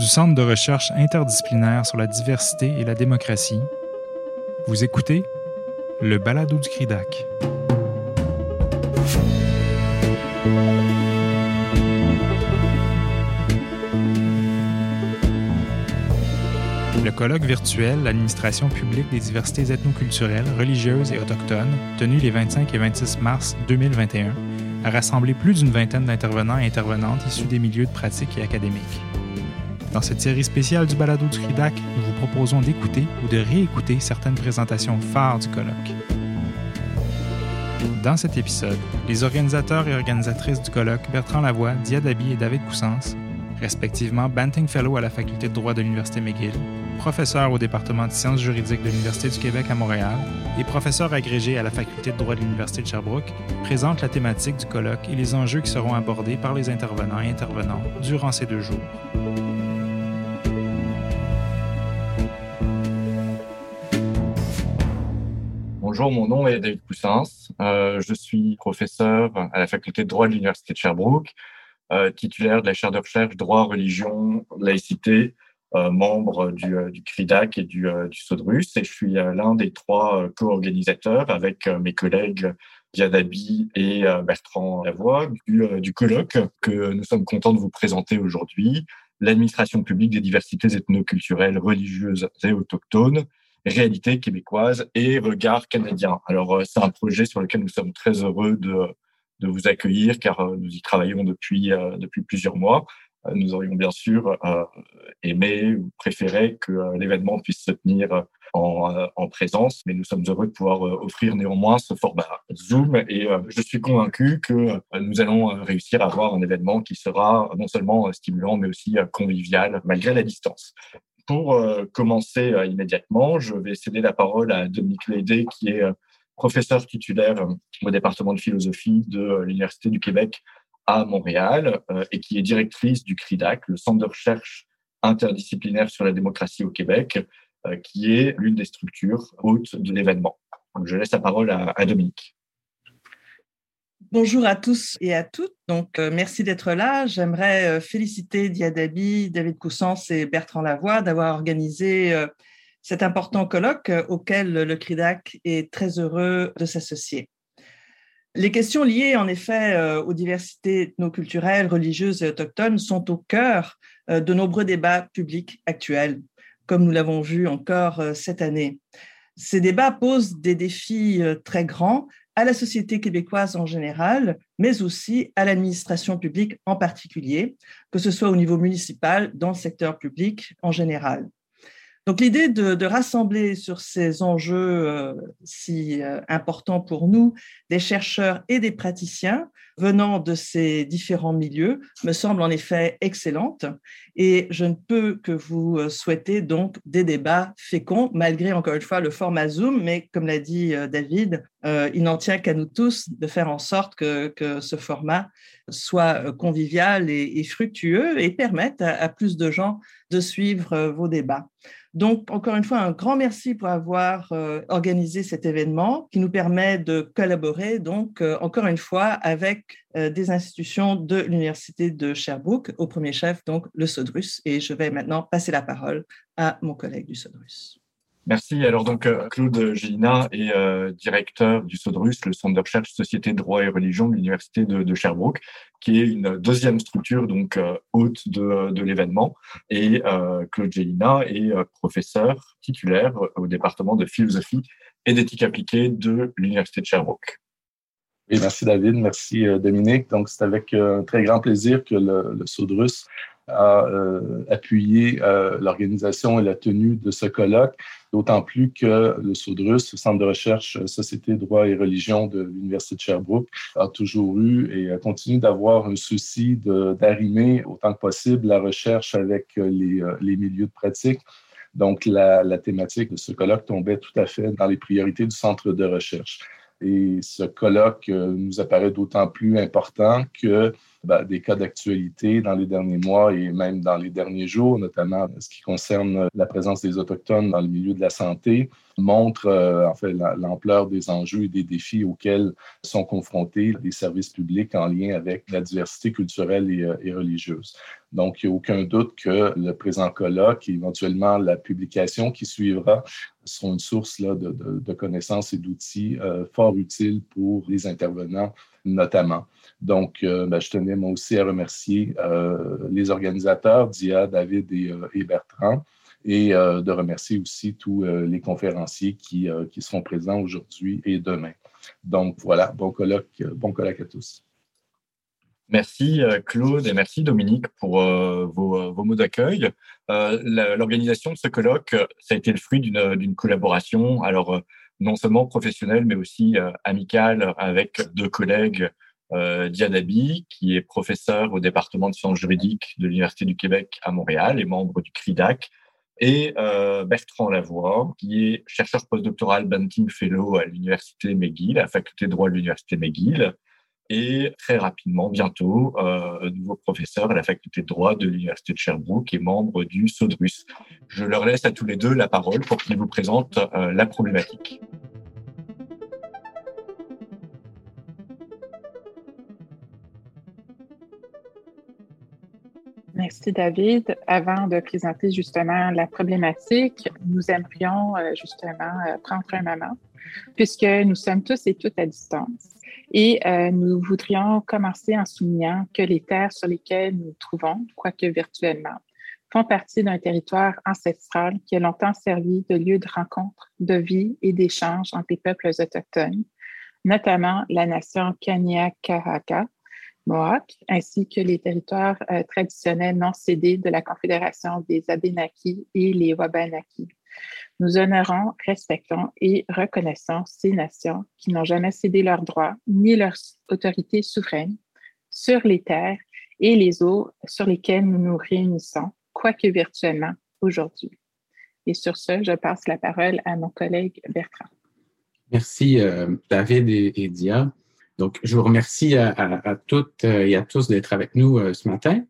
du Centre de recherche interdisciplinaire sur la diversité et la démocratie. Vous écoutez le balado du CRIDAC. Le colloque virtuel L'administration publique des diversités ethnoculturelles, religieuses et autochtones, tenu les 25 et 26 mars 2021, a rassemblé plus d'une vingtaine d'intervenants et intervenantes issus des milieux de pratique et académiques. Dans cette série spéciale du balado du CRIDAC, nous vous proposons d'écouter ou de réécouter certaines présentations phares du colloque. Dans cet épisode, les organisateurs et organisatrices du colloque Bertrand Lavoie, Diadabi et David Coussens, respectivement Banting Fellow à la Faculté de droit de l'Université McGill, professeur au département de sciences juridiques de l'Université du Québec à Montréal et professeur agrégé à la Faculté de droit de l'Université de Sherbrooke, présentent la thématique du colloque et les enjeux qui seront abordés par les intervenants et intervenantes durant ces deux jours. Bonjour, mon nom est David Coussens. Euh, je suis professeur à la faculté de droit de l'Université de Sherbrooke, euh, titulaire de la chaire de recherche droit, religion, laïcité, euh, membre du, du, CRIDAC et du, du SODRUS. Et je suis l'un des trois co-organisateurs avec mes collègues Diadabi et Bertrand Lavoie du, du colloque que nous sommes contents de vous présenter aujourd'hui. L'administration publique des diversités ethnoculturelles, religieuses et autochtones, réalité québécoise et regard canadien. Alors, euh, c'est un projet sur lequel nous sommes très heureux de, vous accueillir car euh, nous y travaillons depuis, euh, depuis plusieurs mois. Nous aurions bien sûr aimé ou préféré que l'événement puisse se tenir en, en, présence, mais nous sommes heureux de pouvoir offrir néanmoins ce format Zoom et je suis convaincu que nous allons réussir à avoir un événement qui sera non seulement stimulant mais aussi convivial malgré la distance. Pour euh, commencer euh, immédiatement, je vais céder la parole à Dominique Lédé, qui est euh, professeur titulaire au département de philosophie de l'Université du Québec à Montréal et qui est directrice du CRIDAC, le Centre de recherche interdisciplinaire sur la démocratie au Québec, qui est l'une des structures hautes de l'événement. je laisse la parole à Dominique. Bonjour à tous et à toutes. Donc, euh, merci d'être là. J'aimerais euh, féliciter Diadabi, David Coussens et Bertrand Lavoie d'avoir organisé euh, cet important colloque auquel le CRIDAC est très heureux de s'associer. Les questions liées, en effet, aux diversités ethnoculturelles, religieuses et autochtones sont au cœur de nombreux débats publics actuels, comme nous l'avons vu encore cette année. Ces débats posent des défis très grands à la société québécoise en général, mais aussi à l'administration publique en particulier, que ce soit au niveau municipal, dans le secteur public en général. Donc l'idée de, rassembler sur ces enjeux euh, si euh, importants pour nous des chercheurs et des praticiens venant de ces différents milieux me semble en effet excellente et je ne peux que vous euh, souhaiter donc des débats féconds malgré encore une fois le format Zoom, mais comme l'a dit David, il n'en tient qu'à nous tous de faire en sorte que, ce format soit convivial et, fructueux et permette à plus de gens de suivre vos débats. Donc, encore une fois, un grand merci pour avoir euh, organisé cet événement qui nous permet de collaborer, donc, euh, encore une fois, avec euh, des institutions de l'Université de Sherbrooke, au premier chef, donc, le SODRUS. Et je vais maintenant passer la parole à mon collègue du SODRUS. Merci. Alors donc Claude Gélina est directeur du SODRUS, le Centre de recherche Société, Droit et Religion de l'Université de, Sherbrooke, qui est une deuxième structure donc haute de, de l'événement. Et Claude Gélina est professeur titulaire au département de philosophie et d'éthique appliquée de l'Université de Sherbrooke. Merci David, merci Dominique. Donc c'est avec un très grand plaisir que le, le SODRUS a euh, appuyé euh, l'organisation et la tenue de ce colloque, d'autant plus que le SODRUS, le Centre de recherche Société, droit et religion de l'Université de Sherbrooke, a toujours eu et continue d'avoir un souci d'arrimer autant que possible la recherche avec les, euh, milieux de pratique. Donc, la, thématique de ce colloque tombait tout à fait dans les priorités du centre de recherche. Et ce colloque nous apparaît d'autant plus important que ben, des cas d'actualité dans les derniers mois et même dans les derniers jours, notamment ce qui concerne la présence des Autochtones dans le milieu de la santé, montre euh, en fait l'ampleur des enjeux et des défis auxquels sont confrontés les services publics en lien avec la diversité culturelle et, euh, religieuse. Donc, il n'y a aucun doute que le présent colloque et éventuellement la publication qui suivra seront une source de connaissances et d'outils euh, fort utiles pour les intervenants notamment. Donc, euh, ben, je tenais moi aussi à remercier euh, les organisateurs, Dia, David et, euh, Bertrand, et de remercier aussi tous les conférenciers qui, qui seront présents aujourd'hui et demain. Donc, voilà, bon colloque, bon colloque à tous. Merci Claude et merci Dominique pour vos, vos, mots d'accueil. L'organisation de ce colloque, ça a été le fruit d'une collaboration, alors non seulement professionnelle, mais aussi euh, amicale avec deux collègues, euh, Diadabi, qui est professeur au département de sciences juridiques de l'Université du Québec à Montréal et membre du CRIDAC, et euh, Bertrand Lavoie, qui est chercheur postdoctoral Banting Fellow à l'Université McGill, à la faculté de droit de l'Université McGill, et très rapidement, bientôt, euh, nouveau professeur à la faculté de droit de l'Université de Sherbrooke et membre du SODRUS. Je leur laisse à tous les deux la parole pour qu'ils vous présentent euh, la problématique. Merci David. Avant de présenter justement la problématique, nous aimerions euh, justement euh, prendre un moment, puisque nous sommes tous et toutes à distance. Et euh, nous voudrions commencer en soulignant que les terres sur lesquelles nous nous trouvons, quoique virtuellement, font partie d'un territoire ancestral qui a longtemps servi de lieu de rencontre, de vie et d'échange entre les peuples autochtones, notamment la nation Kaniakahaka, Mohawk, ainsi que les territoires euh, traditionnels non cédés de la Confédération des Abénakis et les Wabanaki. Nous honorons, respectons et reconnaissons ces nations qui n'ont jamais cédé leurs droits ni leur autorité souveraine sur les terres et les eaux sur lesquelles nous nous réunissons, quoique virtuellement, aujourd'hui. Et sur ce, je passe la parole à mon collègue Bertrand. Merci, euh, David et, Dia. Donc, je vous remercie à, toutes et à tous d'être avec nous euh, ce matin.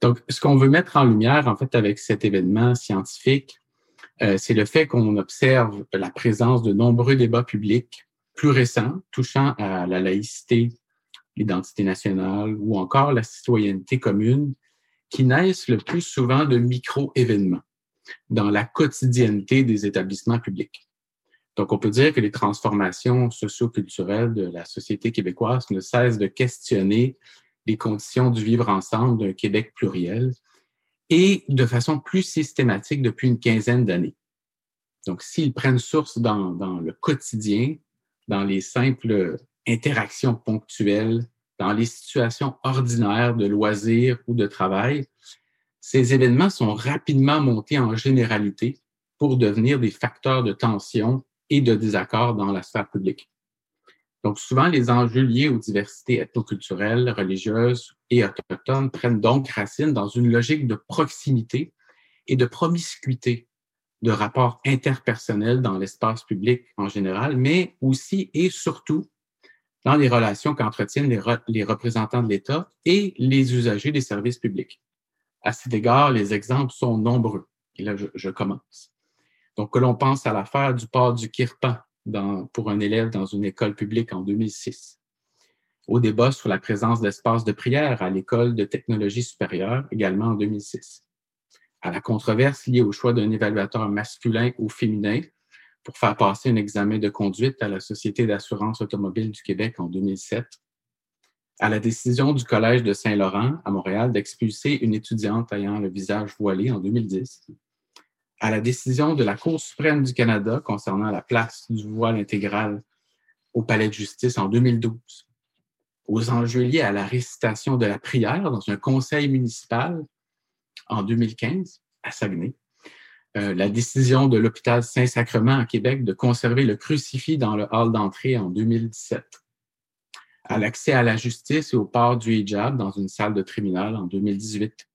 Donc, ce qu'on veut mettre en lumière, en fait, avec cet événement scientifique, euh, c'est le fait qu'on observe la présence de nombreux débats publics plus récents touchant à la laïcité, l'identité nationale ou encore la citoyenneté commune qui naissent le plus souvent de micro-événements dans la quotidienneté des établissements publics. Donc, on peut dire que les transformations socio-culturelles de la société québécoise ne cessent de questionner les conditions du vivre ensemble d'un Québec pluriel et de façon plus systématique depuis une quinzaine d'années. Donc, s'ils prennent source dans, dans, le quotidien, dans les simples interactions ponctuelles, dans les situations ordinaires de loisirs ou de travail, ces événements sont rapidement montés en généralité pour devenir des facteurs de tension et de désaccord dans la sphère publique. Donc, souvent, les enjeux liés aux diversités ethnoculturelles, religieuses et autochtones prennent donc racine dans une logique de proximité et de promiscuité de rapports interpersonnels dans l'espace public en général, mais aussi et surtout dans les relations qu'entretiennent les, re les, représentants de l'État et les usagers des services publics. À cet égard, les exemples sont nombreux. Et là, je, je commence. Donc, que l'on pense à l'affaire du port du kirpan pour un élève dans une école publique en 2006, au débat sur la présence d'espaces de prière à l'école de technologie supérieure également en 2006, à la controverse liée au choix d'un évaluateur masculin ou féminin pour faire passer un examen de conduite à la Société d'assurance automobile du Québec en 2007, à la décision du Collège de Saint-Laurent à Montréal d'expulser une étudiante ayant le visage voilé en 2010, à la décision de la Cour suprême du Canada concernant la place du voile intégral au palais de justice en 2012, aux enjeux liés à la récitation de la prière dans un conseil municipal en 2015 à Saguenay, euh, la décision de l'hôpital Saint-Sacrement à Québec de conserver le crucifix dans le hall d'entrée en 2017, à l'accès à la justice et au port du hijab dans une salle de tribunal en 2018,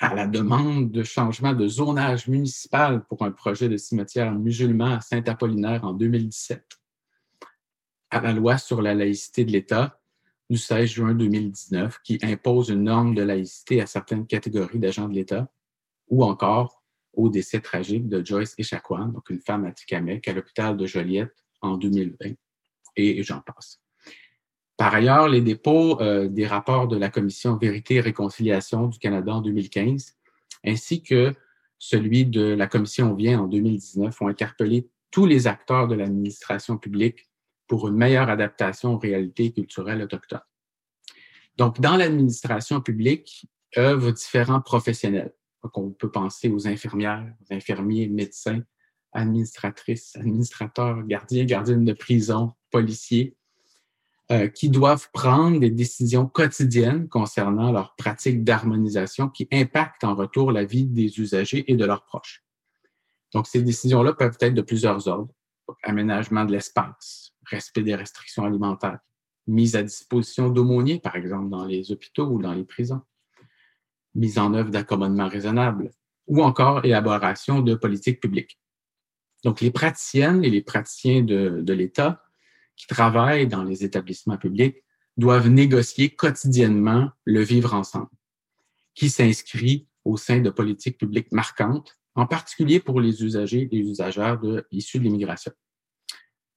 à la demande de changement de zonage municipal pour un projet de cimetière musulman à Saint-Apollinaire en 2017, à la loi sur la laïcité de l'État du 16 juin 2019 qui impose une norme de laïcité à certaines catégories d'agents de l'État, ou encore au décès tragique de Joyce Echaquan, donc une femme atikamekw, à l'hôpital de Joliette en 2020, et j'en passe. Par ailleurs, les dépôts euh, des rapports de la Commission Vérité et Réconciliation du Canada en 2015, ainsi que celui de la Commission Vient en 2019, ont interpellé tous les acteurs de l'administration publique pour une meilleure adaptation aux réalités culturelles autochtones. Donc, dans l'administration publique, œuvrent différents professionnels. Donc, on peut penser aux infirmières, aux infirmiers, médecins, administratrices, administrateurs, gardiens, gardiennes de prison, policiers, euh, qui doivent prendre des décisions quotidiennes concernant leurs pratiques d'harmonisation qui impactent en retour la vie des usagers et de leurs proches. Donc, ces décisions-là peuvent être de plusieurs ordres. aménagement de l'espace, respect des restrictions alimentaires, mise à disposition d'aumôniers, par exemple, dans les hôpitaux ou dans les prisons, mise en œuvre d'accommodements raisonnables, ou encore élaboration de politiques publiques. Donc, les praticiennes et les praticiens de, de l'État qui travaillent dans les établissements publics doivent négocier quotidiennement le vivre ensemble, qui s'inscrit au sein de politiques publiques marquantes, en particulier pour les usagers et usagères de, issus de l'immigration.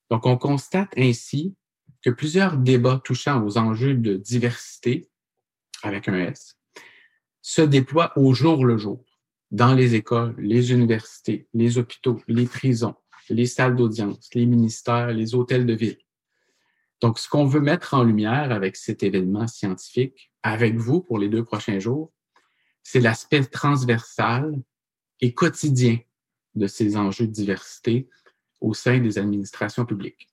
Donc, on constate ainsi que plusieurs débats touchant aux enjeux de diversité, avec un S, se déploient au jour le jour dans les écoles, les universités, les hôpitaux, les prisons, les salles d'audience, les ministères, les hôtels de ville. Donc, ce qu'on veut mettre en lumière avec cet événement scientifique, avec vous pour les deux prochains jours, c'est l'aspect transversal et quotidien de ces enjeux de diversité au sein des administrations publiques.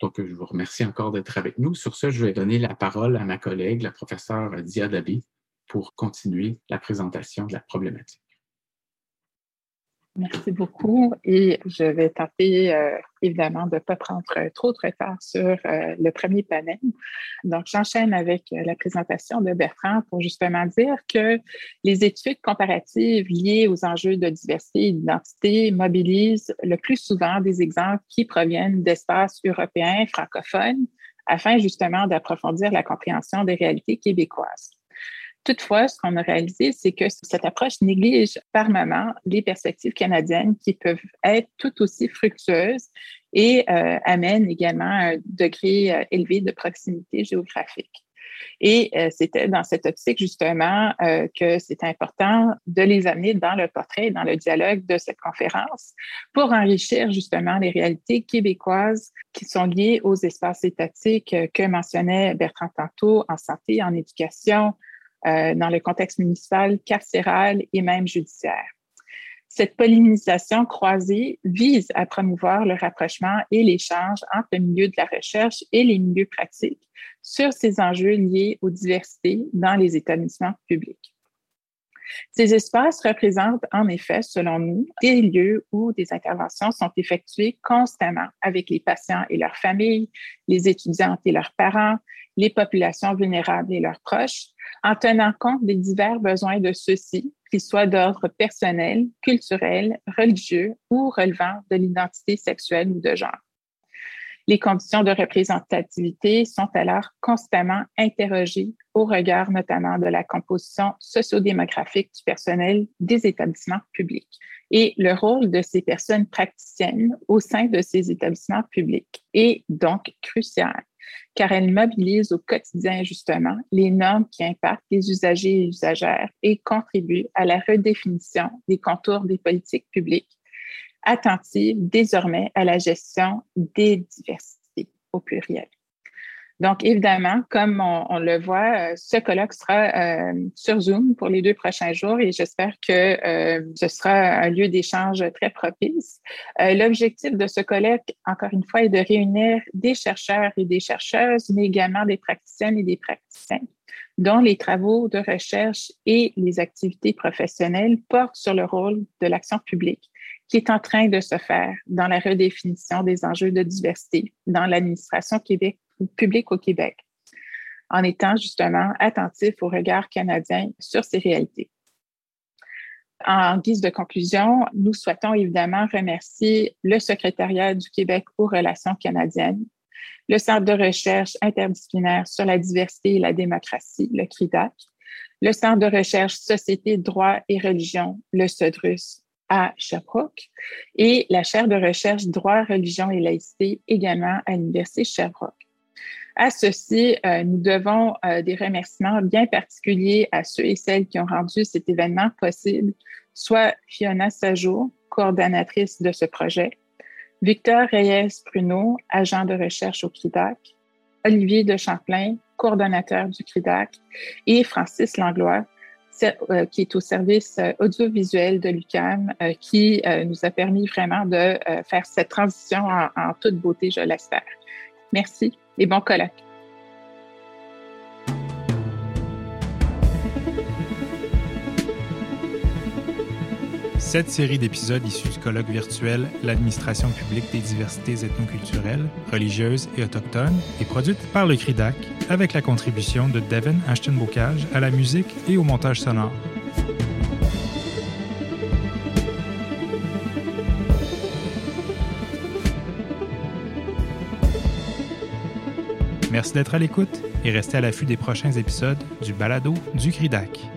Donc, je vous remercie encore d'être avec nous. Sur ce, je vais donner la parole à ma collègue, la professeure Dia Dabi, pour continuer la présentation de la problématique. Merci beaucoup. Et je vais tenter euh, évidemment de ne pas prendre trop de retard sur euh, le premier panel. Donc, j'enchaîne avec euh, la présentation de Bertrand pour justement dire que les études comparatives liées aux enjeux de diversité et d'identité mobilisent le plus souvent des exemples qui proviennent d'espaces européens francophones afin justement d'approfondir la compréhension des réalités québécoises. Toutefois, ce qu'on a réalisé, c'est que cette approche néglige par moment les perspectives canadiennes qui peuvent être tout aussi fructueuses et euh, amènent également un degré euh, élevé de proximité géographique. Et euh, c'était dans cette optique justement que c'est important de les amener dans le portrait, dans le dialogue de cette conférence pour enrichir justement les réalités québécoises qui sont liées aux espaces étatiques que mentionnait Bertrand tantôt en santé, en éducation, euh, dans le contexte municipal, carcéral et même judiciaire. Cette pollinisation croisée vise à promouvoir le rapprochement et l'échange entre le milieu de la recherche et les milieux pratiques sur ces enjeux liés aux diversités dans les établissements publics. Ces espaces représentent en effet, selon nous, des lieux où des interventions sont effectuées constamment avec les patients et leurs familles, les étudiantes et leurs parents, les populations vulnérables et leurs proches, en tenant compte des divers besoins de ceux-ci, qu'ils soient d'ordre personnel, culturel, religieux ou relevant de l'identité sexuelle ou de genre. Les conditions de représentativité sont alors constamment interrogées au regard notamment de la composition sociodémographique du personnel des établissements publics et le rôle de ces personnes praticiennes au sein de ces établissements publics est donc crucial car elles mobilisent au quotidien justement les normes qui impactent les usagers et usagères et contribuent à la redéfinition des contours des politiques publiques attentive désormais à la gestion des diversités au pluriel. Donc, évidemment, comme on, le voit, euh, ce colloque sera euh, sur Zoom pour les deux prochains jours et j'espère que euh, ce sera un lieu d'échange très propice. L'objectif de ce colloque, encore une fois, est de réunir des chercheurs et des chercheuses, mais également des praticiennes et des praticiens dont les travaux de recherche et les activités professionnelles portent sur le rôle de l'action publique qui est en train de se faire dans la redéfinition des enjeux de diversité dans l'administration publique au Québec, en étant justement attentif au regard canadien sur ces réalités. En guise de conclusion, nous souhaitons évidemment remercier le secrétariat du Québec aux relations canadiennes, le Centre de recherche interdisciplinaire sur la diversité et la démocratie, le CRIDAC, le Centre de recherche Société, droit et religion, le CEDRUS, à Sherbrooke, et la chaire de recherche droit, religion et laïcité, également à l'Université Sherbrooke. À ceci, euh, nous devons euh, des remerciements bien particuliers à ceux et celles qui ont rendu cet événement possible, soit Fiona Sajo, coordonnatrice de ce projet, Victor Reyes-Bruno, agent de recherche au CRIDAC, Olivier de Champlain, coordonnateur du CRIDAC, et Francis Langlois, euh, qui est au service audiovisuel de l'UCAM, qui nous a permis vraiment de faire cette transition en toute beauté, je l'espère. Merci et bon colloque. Cette série d'épisodes issus du colloque virtuel L'administration publique des diversités ethnoculturelles, religieuses et autochtones est produite par le CRIDAC avec la contribution de Devin Ashton-Bocage à la musique et au montage sonore. Merci d'être à l'écoute et restez à l'affût des prochains épisodes du Balado du CRIDAC.